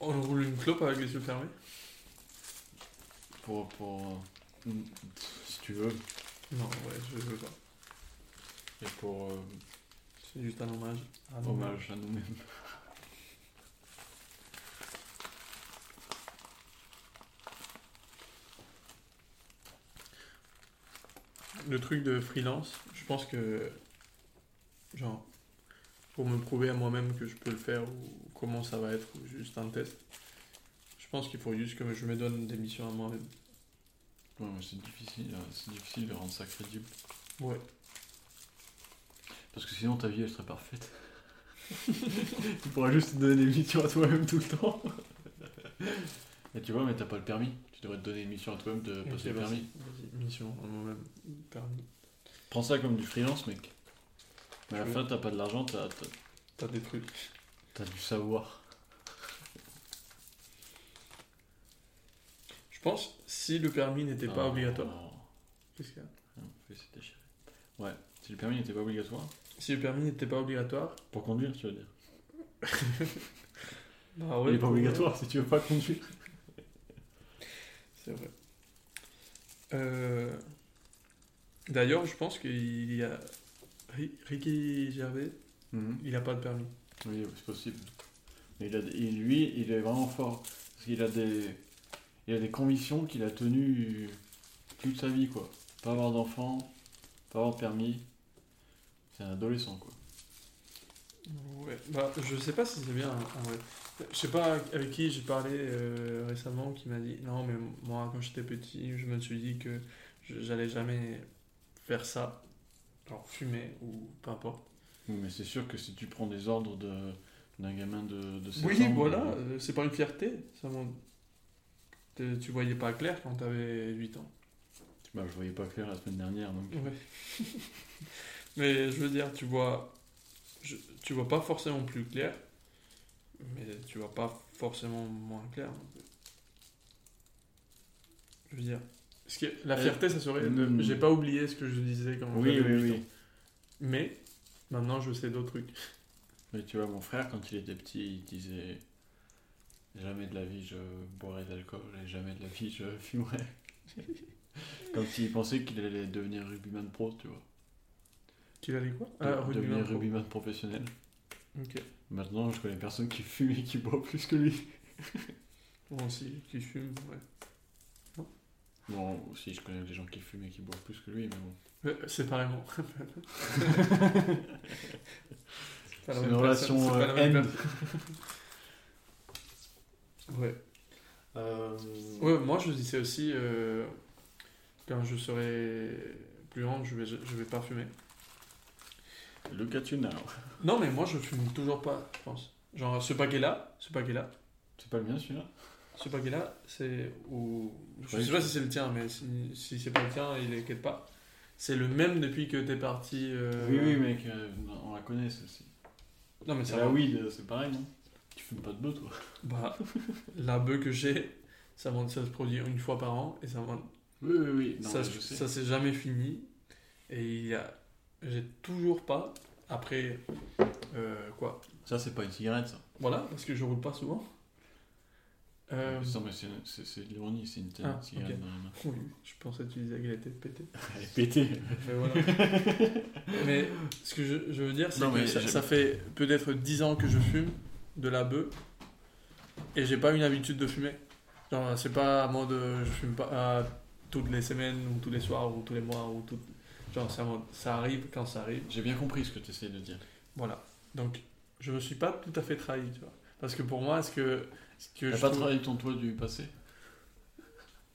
On roule une clope avec les yeux fermés Pour. pour... Si tu veux. Non, ouais, je veux pas. Et pour. euh, C'est juste un hommage. à hommage à nous-mêmes. Le truc de freelance, je pense que. Genre, pour me prouver à moi-même que je peux le faire ou comment ça va être, ou juste un test, je pense qu'il faut juste que je me donne des missions à moi-même. Ouais, c'est difficile, euh, c'est difficile de rendre ça crédible. Ouais. Parce que sinon ta vie elle serait parfaite. tu pourrais juste te donner des missions à toi-même tout le temps. Et tu vois, mais t'as pas le permis. Tu devrais te donner une mission à toi-même de passer le permis. mission à moi-même. Permis. Prends ça comme du freelance, mec. Mais à la fin, t'as pas de l'argent, t'as, t'as, T'as des trucs. t'as du savoir. Je pense, si le permis n'était pas Ah, obligatoire. non. Qu'est-ce qu'il y a? Fais, c'est déchiré. Ouais, si le permis n'était pas obligatoire. Si le permis n'était pas obligatoire. Pour conduire, tu veux dire. Bah Il est pas obligatoire si tu veux pas conduire. C'est vrai. Euh, D'ailleurs, je pense qu'il y a. Ri- Ricky Gervais, il a pas de permis. Oui, c'est possible. Il a, il- lui, il est vraiment fort. Parce qu'il a des, il a des convictions qu'il a tenues toute sa vie, quoi. Pas avoir d'enfant, pas avoir de permis. C'est un adolescent, quoi. Ouais, bah, je sais pas si c'est bien en vrai. Je sais pas avec qui j'ai parlé euh, récemment qui m'a dit non, mais moi quand j'étais petit, je me suis dit que j'allais jamais faire ça, genre fumer ou peu importe. Mais c'est sûr que si tu prends des ordres de, d'un gamin de, de 16 Oui, ans, voilà, euh, c'est pas une fierté. Ça Tu voyais pas clair quand t'avais 8 ans. bah, je voyais pas clair la semaine dernière, donc. Ouais. mais je veux dire, tu vois, je- tu vois pas forcément plus clair, mais tu vois pas forcément moins clair. Je veux dire, parce que la Euh, fierté, ça serait. de- mm. J'ai pas oublié ce que je disais quand Oui, j'avais oui, 8 oui. ans. Mais maintenant, je sais d'autres trucs. Mais tu vois, mon frère, quand il était petit, il disait Jamais de la vie je boirai d'alcool et jamais de la vie je fumerai. Comme s'il pensait qu'il allait devenir rugbyman pro, tu vois. Qu'il a dit quoi De- Ah, rugbyman devenir pro. rugbyman professionnel. Ok. Maintenant, je connais personne qui fume et qui boit plus que lui. Moi aussi, qui fume, ouais. Bon, aussi, je connais des gens qui fument et qui boivent plus que lui, mais bon. Ouais, Séparément. C'est la C'est une relation euh. Ouais. Euh, Ouais, moi je disais aussi, euh, quand je serai plus grand, je vais, je vais pas fumer. Luca Tunao. Non, mais moi je fume toujours pas, je pense. Genre ce paquet-là, ce paquet-là, C'est pas le mien celui-là? Ce paquet-là, c'est. Ou... Je Oui, sais pas si c'est le tien, mais si, si c'est pas le tien, il est quelque part. C'est le même depuis que t'es parti. euh, Oui, oui, mec, euh, on la connaît celle-ci. Non, mais ça la weed, euh, c'est pareil, non? Tu fumes pas de bœuf, toi Bah, la bœuf que j'ai, ça, ça se produit une fois par an et ça, monte- Oui, oui, oui. Non, ça, ça s'est jamais fini. Et il y a, j'ai toujours pas, après, euh, quoi Ça, c'est pas une cigarette, ça. Voilà, parce que je roule pas souvent. Euh, Non, mais c'est- de l'ironie, c'est une Ah, cigarette ok. dans la main. oui, je pensais que tu disais qu'elle était pétée. Elle est pétée. Mais voilà. mais ce que je, je veux dire, c'est que ça, fait peut-être 10 ans que je fume de la bœuf et j'ai pas une habitude de fumer. Genre, c'est pas en mode euh, je fume pas euh, toutes les semaines ou tous les soirs ou tous les mois ou tout. Genre, c'est en mode ça arrive quand ça arrive. J'ai bien compris ce que tu essayes de dire. Voilà. Donc, je me suis pas tout à fait trahi, tu vois. Parce que pour moi, est-ce que. Ce que je pas trouve- trahi ton toi du passé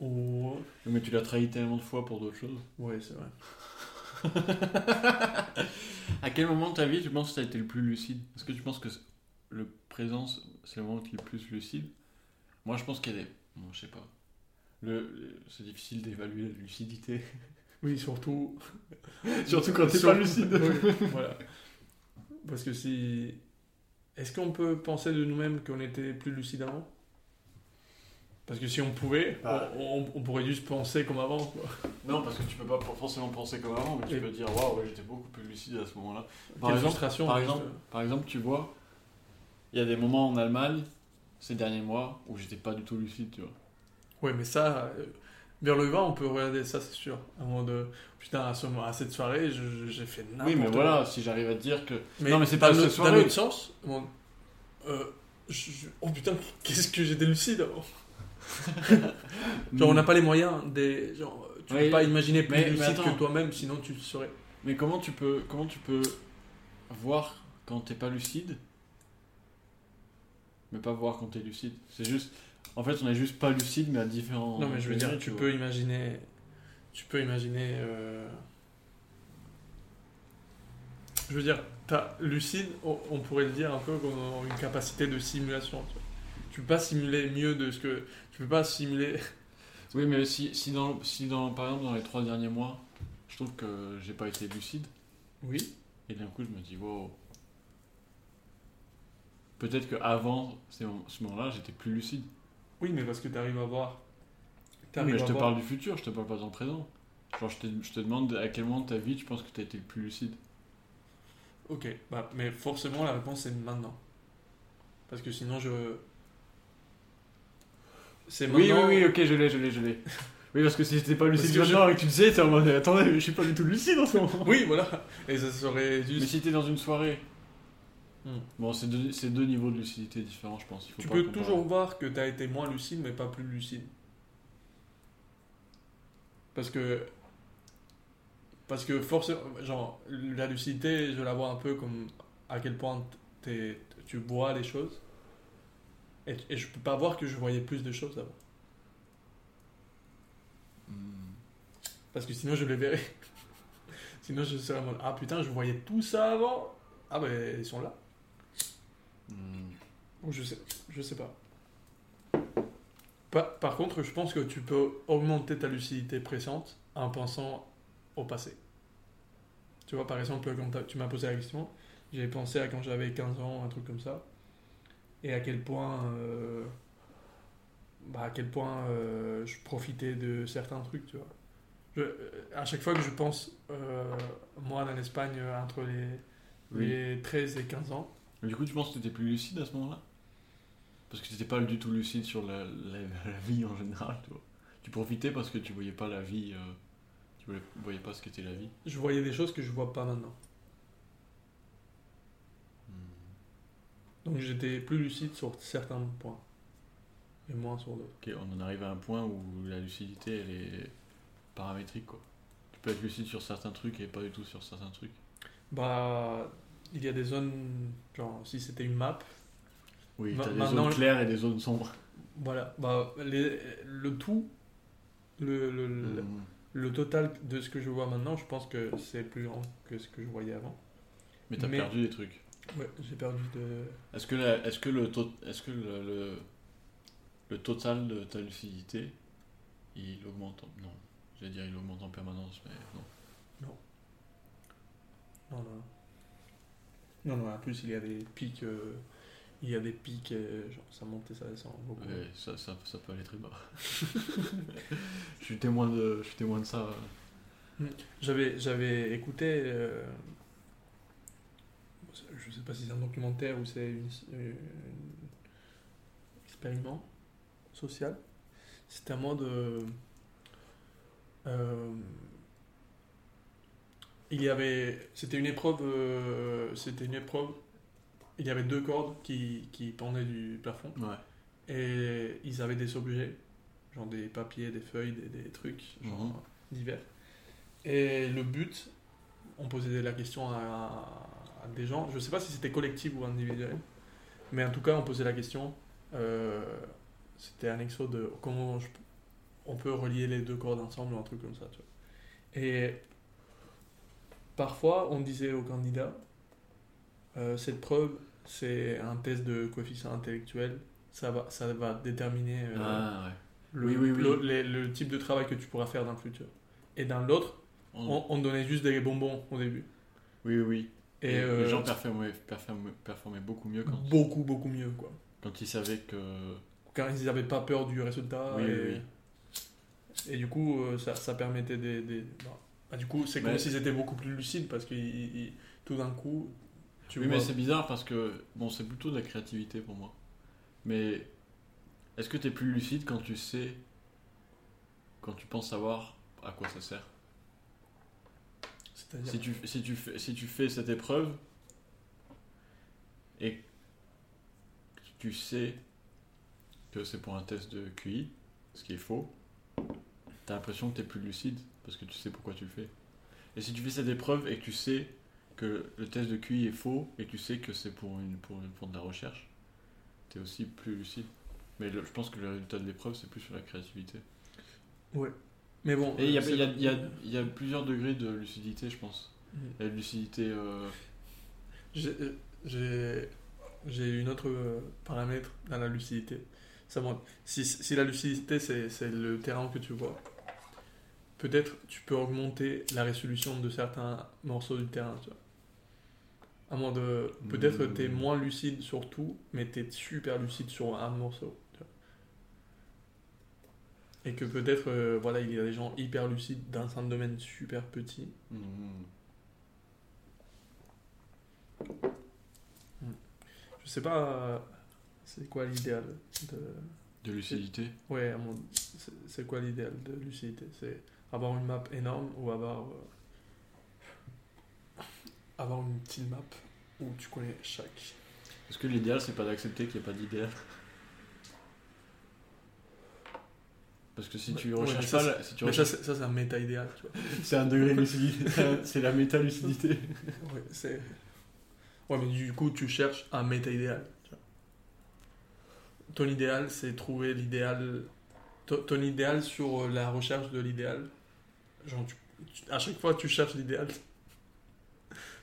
Oh, Mais tu l'as trahi tellement de fois pour d'autres choses. Ouais, c'est vrai. À quel moment de ta vie tu penses que tu as été le plus lucide? Est-ce que tu penses que le présent, c'est le moment où tu es le plus lucide? Moi, je pense qu'il y a des. Bon, je sais pas. Le, le- c'est difficile d'évaluer la lucidité. Oui, surtout. Surtout quand t'es Sur- pas lucide. Oui, voilà. Parce que si. Est-ce qu'on peut penser de nous-mêmes qu'on était plus lucide avant? Parce que si on pouvait, Bah. on, on- on pourrait juste penser comme avant. Quoi. Non, parce que tu peux pas forcément penser comme avant, mais tu Et- peux dire waouh, ouais, j'étais beaucoup plus lucide à ce moment-là. Par exemple, juste. exemple, par exemple, tu vois, il y a des moments en Allemagne, ces derniers mois où j'étais pas du tout lucide, tu vois. Ouais, mais ça, euh, vers le bas, on peut regarder ça, c'est sûr. À de. Putain, à, ce moment- à cette soirée, j'ai fait n'importe Oui, mais quoi. voilà, si j'arrive à te dire que. Mais non, mais c'est pas cette Dans soirée. l'autre sens, bon, euh, je- oh putain, qu'est-ce que j'étais lucide. Genre, on n'a pas les moyens des. Genre, tu Oui, peux pas imaginer plus mais- mais lucide attends. que toi-même, sinon tu le serais. Mais comment tu peux, comment tu peux voir quand t'es pas lucide, mais pas voir quand t'es lucide? C'est juste. En fait, on est juste pas lucide, mais à différents. non, mais je veux dire, tu vois. peux imaginer. Tu peux imaginer. euh, Je veux dire, t'as lucide, on, on pourrait le dire un peu comme une capacité de simulation. Tu, vois. tu peux pas simuler mieux de ce que. Tu peux pas simuler. Oui, mais si, si, dans, si dans, par exemple, dans les trois derniers mois, je trouve que j'ai pas été lucide, Oui. et d'un coup, je me dis, wow. Peut-être qu'avant ce moment-là, j'étais plus lucide. Oui, mais parce que tu arrives à voir. Mais je te voir- parle du futur, je te parle pas dans le présent. Genre, je te, je te demande à quel moment de ta vie tu penses que t'as été le plus lucide. Ok, bah, mais forcément la réponse c'est maintenant. Parce que sinon je. C'est Oui, oui, oui, ok, je l'ai, je l'ai, je l'ai. Oui, parce que si j'étais pas lucide maintenant et que tu le sais, t'es en mode, attendez, je suis pas du tout lucide en ce moment. Oui, voilà. Et ça serait Mais juste. si t'es dans une soirée, Hmm. bon, c'est deux, c'est deux niveaux de lucidité différents, je pense. Il faut Tu pas peux comparer. toujours voir que tu as été moins lucide, mais pas plus lucide. Parce que. Parce que forcément. Genre, la lucidité, je la vois un peu comme à quel point t'es- tu vois les choses. Et, et je peux pas voir que je voyais plus de choses avant. Hmm. Parce que sinon, je les verrais. sinon, je serais en mode Ah putain, je voyais tout ça avant. Ah ben, ils sont là. Hmm. Je sais, je sais pas. Par, par contre, je pense que tu peux augmenter ta lucidité présente en pensant au passé. Tu vois, par exemple, quand tu m'as posé la question, j'ai pensé à quand j'avais 15 ans, un truc comme ça, et à quel point, euh, bah, à quel point euh, je profitais de certains trucs, tu vois. Je- euh, à chaque fois que je pense, euh, moi, en Espagne, entre les, Oui. les 13 et 15 ans, Mais Du coup, tu penses que t'étais plus lucide à ce moment-là? Parce que t'étais pas du tout lucide sur la, la- la vie en général, tu vois. Tu profitais parce que tu voyais pas la vie, euh, tu voyais, voyais pas ce qu'était la vie. je voyais des choses que je vois pas maintenant. Donc j'étais plus lucide sur certains points et moins sur d'autres. Ok, on en arrive à un point où la lucidité, elle est paramétrique, quoi. Tu peux être lucide sur certains trucs et pas du tout sur certains trucs. Bah, il y a des zones, genre si c'était une map, Oui, t'as des zones claires et des zones sombres. voilà, bah, les- le tout, le, le, le- Hmm. le total de ce que je vois maintenant, je pense que c'est plus grand que ce que je voyais avant. Mais t'as Mais- perdu des trucs. Ouais, j'ai perdu de... Est-ce que, la- est-ce que, le, to- est-ce que le, le, le total de ta lucidité, il augmente en- Non, j'allais dire il augmente en permanence, mais non. Non, non. Non, non, en plus il y a des pics, euh, il y a des pics, euh, genre ça monte et ça descend beaucoup. Ouais, ça, ça, ça peut aller très bas. je, suis témoin de, je suis témoin de ça. J'avais, j'avais écouté, euh, je sais pas si c'est un documentaire ou c'est une, une- expériment social. C'était un mode. euh, il y avait, c'était une épreuve, euh, c'était une épreuve. Il y avait deux cordes qui, qui pendaient du plafond Ouais. et ils avaient des objets, genre des papiers, des feuilles, des, des trucs, genre Mhm. divers. Et le but, on posait la question à, à des gens, je sais pas si c'était collectif ou individuel, mais en tout cas on posait la question, euh, c'était un exo de comment je- on peut relier les deux cordes ensemble ou un truc comme ça. Tu vois. Et parfois on disait aux candidats, euh, cette preuve c'est un test de coefficient intellectuel, ça va, ça va déterminer euh, Ah, ouais. le, Oui, oui, oui. le- les- le type de travail que tu pourras faire dans le futur. Et dans l'autre, On- on, on donnait juste des bonbons au début. Oui, oui. Et les, euh, les gens performaient, performaient, performaient beaucoup mieux quand, beaucoup, beaucoup mieux, quoi. quand ils savaient que. Car ils n'avaient pas peur du résultat. Oui, et, oui, et du coup, ça, ça permettait des... des- bah, bah, du coup, c'est comme Mais- s'ils étaient beaucoup plus lucides parce que tout d'un coup, tu oui, vois... mais c'est bizarre parce que. Bon, c'est plutôt de la créativité pour moi. Mais est-ce que tu es plus lucide quand tu sais, quand tu penses savoir à quoi ça sert? C'est-à-dire. si tu, si, tu fais, si tu fais cette épreuve et que tu sais que c'est pour un test de QI, ce qui est faux, t'as l'impression que t'es plus lucide parce que tu sais pourquoi tu le fais. Et si tu fais cette épreuve et que tu sais que le test de QI est faux et que tu sais que c'est pour, une, pour, une, pour de la recherche, t'es aussi plus lucide. Mais le- je pense que le résultat de l'épreuve, c'est plus sur la créativité. Ouais. Mais bon. Et il y, a- y y y plusieurs degrés de lucidité, je pense. Mm. Il y a une lucidité. euh, J'ai- J'ai une autre euh, paramètre dans la lucidité. Ça. Si, si la lucidité, c'est le terrain que tu vois, peut-être tu peux augmenter la résolution de certains morceaux du terrain. Tu vois. À moins de. Peut-être Mm. tu es moins lucide sur tout, mais tu es super lucide sur un morceau. tu vois. Et que peut-être, euh, voilà, il y a des gens hyper lucides dans un domaine super petit. mm, Je sais pas, euh, c'est quoi l'idéal de. de lucidité? Ouais, c'est quoi l'idéal de lucidité? C'est avoir une map énorme ou avoir euh, avoir une petite map où tu connais chaque. Est-ce que l'idéal, c'est pas d'accepter qu'il n'y a pas d'idéal? Parce que si tu ouais, recherches ça, pas. si tu ça, recherches- c'est ça, c'est un méta idéal, tu vois. c'est un degré de lucidité. c'est la méta-lucidité. Ouais, c'est. Ouais, mais du coup, tu cherches un méta idéal. tu vois. Ton idéal, c'est trouver l'idéal. Ton idéal sur la recherche de l'idéal. Genre, tu- tu- à chaque fois, tu cherches l'idéal.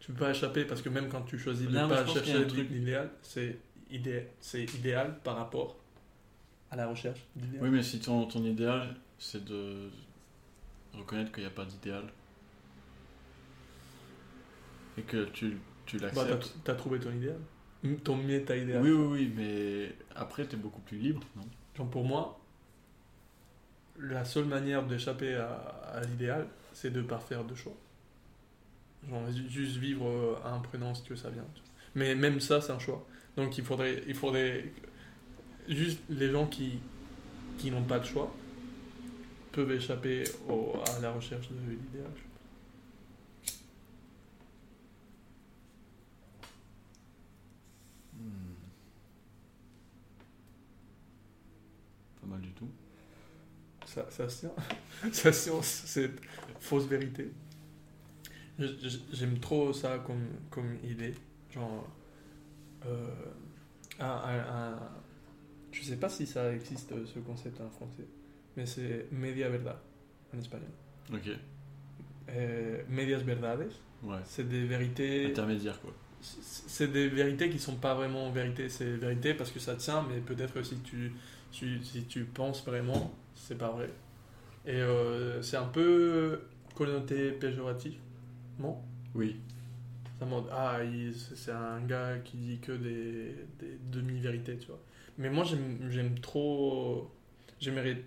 Tu peux pas échapper parce que même quand tu choisis de je pas chercher truc- l'idéal, c'est idé- c'est idéal par rapport à la recherche d'idéal. Oui, mais si ton, ton idéal, c'est de reconnaître qu'il n'y a pas d'idéal. Et que tu, tu Bah, t'as, l'acceptes. t'as trouvé ton idéal. Ton méta idéal. oui, oui, oui, mais après, tu es beaucoup plus libre, non? Genre pour moi, la seule manière d'échapper à, l'idéal, c'est de ne pas faire de choix. Juste vivre à imprudence que ça vient. Mais même ça, c'est un choix. Donc il faudrait, il faudrait juste les gens qui, qui n'ont pas de choix peuvent échapper au- à la recherche de l'idéal. je pense. Hmm. Pas mal du tout. Ça, ça se tient. ça se tient, c'est fausse vérité. J'aime trop ça comme, comme idée. Genre, euh, un, un- un- je sais pas si ça existe ce concept en français, mais c'est media verdad en espagnol. Ok, Euh, medias verdades, ouais. c'est des vérités. Intermédiaire, quoi. C'est des vérités qui sont pas vraiment vérités. C'est vérité parce que ça tient, mais peut-être que si tu, tu- si tu penses vraiment, c'est pas vrai. Et euh, c'est un peu connoté péjoratif, non? Oui. Ça ah, c'est un gars qui dit que des, des demi-vérités, tu vois. Mais moi, j'aime trop. J'aimerais.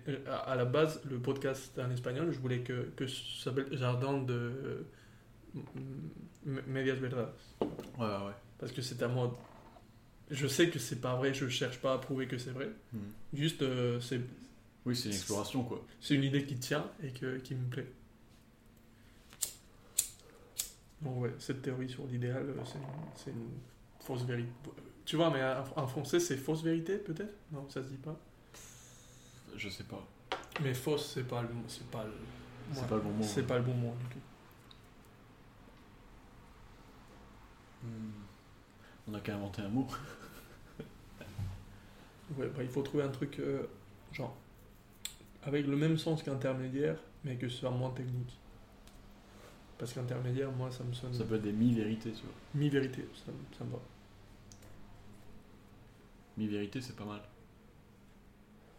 À la base, le podcast en espagnol, je voulais que, que ça s'appelle Jardin de. Medias Verdades. Ouais, ouais. Parce que c'est à moi. Je sais que c'est pas vrai, je cherche pas à prouver que c'est vrai. Hmm. Juste, euh, c'est Oui, c'est une exploration, quoi. c'est une idée qui tient et que, qui me plaît. Donc, ouais, cette théorie sur l'idéal, euh, c'est une, fausse vérité. Tu vois, mais en français, c'est fausse vérité, peut-être? Non, ça se dit pas. Je sais pas. Mais fausse, c'est pas le. C'est pas le. C'est pas le bon mot. C'est ouais. pas le bon mot du tout. Hmm. On a qu'à inventer un mot. Ouais, bah, il faut trouver un truc, euh, genre, avec le même sens qu'intermédiaire, mais que ce soit moins technique. Parce qu'intermédiaire, moi, ça me sonne. Ça peut être des mi-vérités, tu vois. Mi-vérité, ça, ça me va. Mi-vérité, c'est pas mal.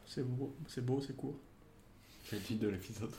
C'est beau, c'est beau, c'est court. C'est le titre de l'épisode.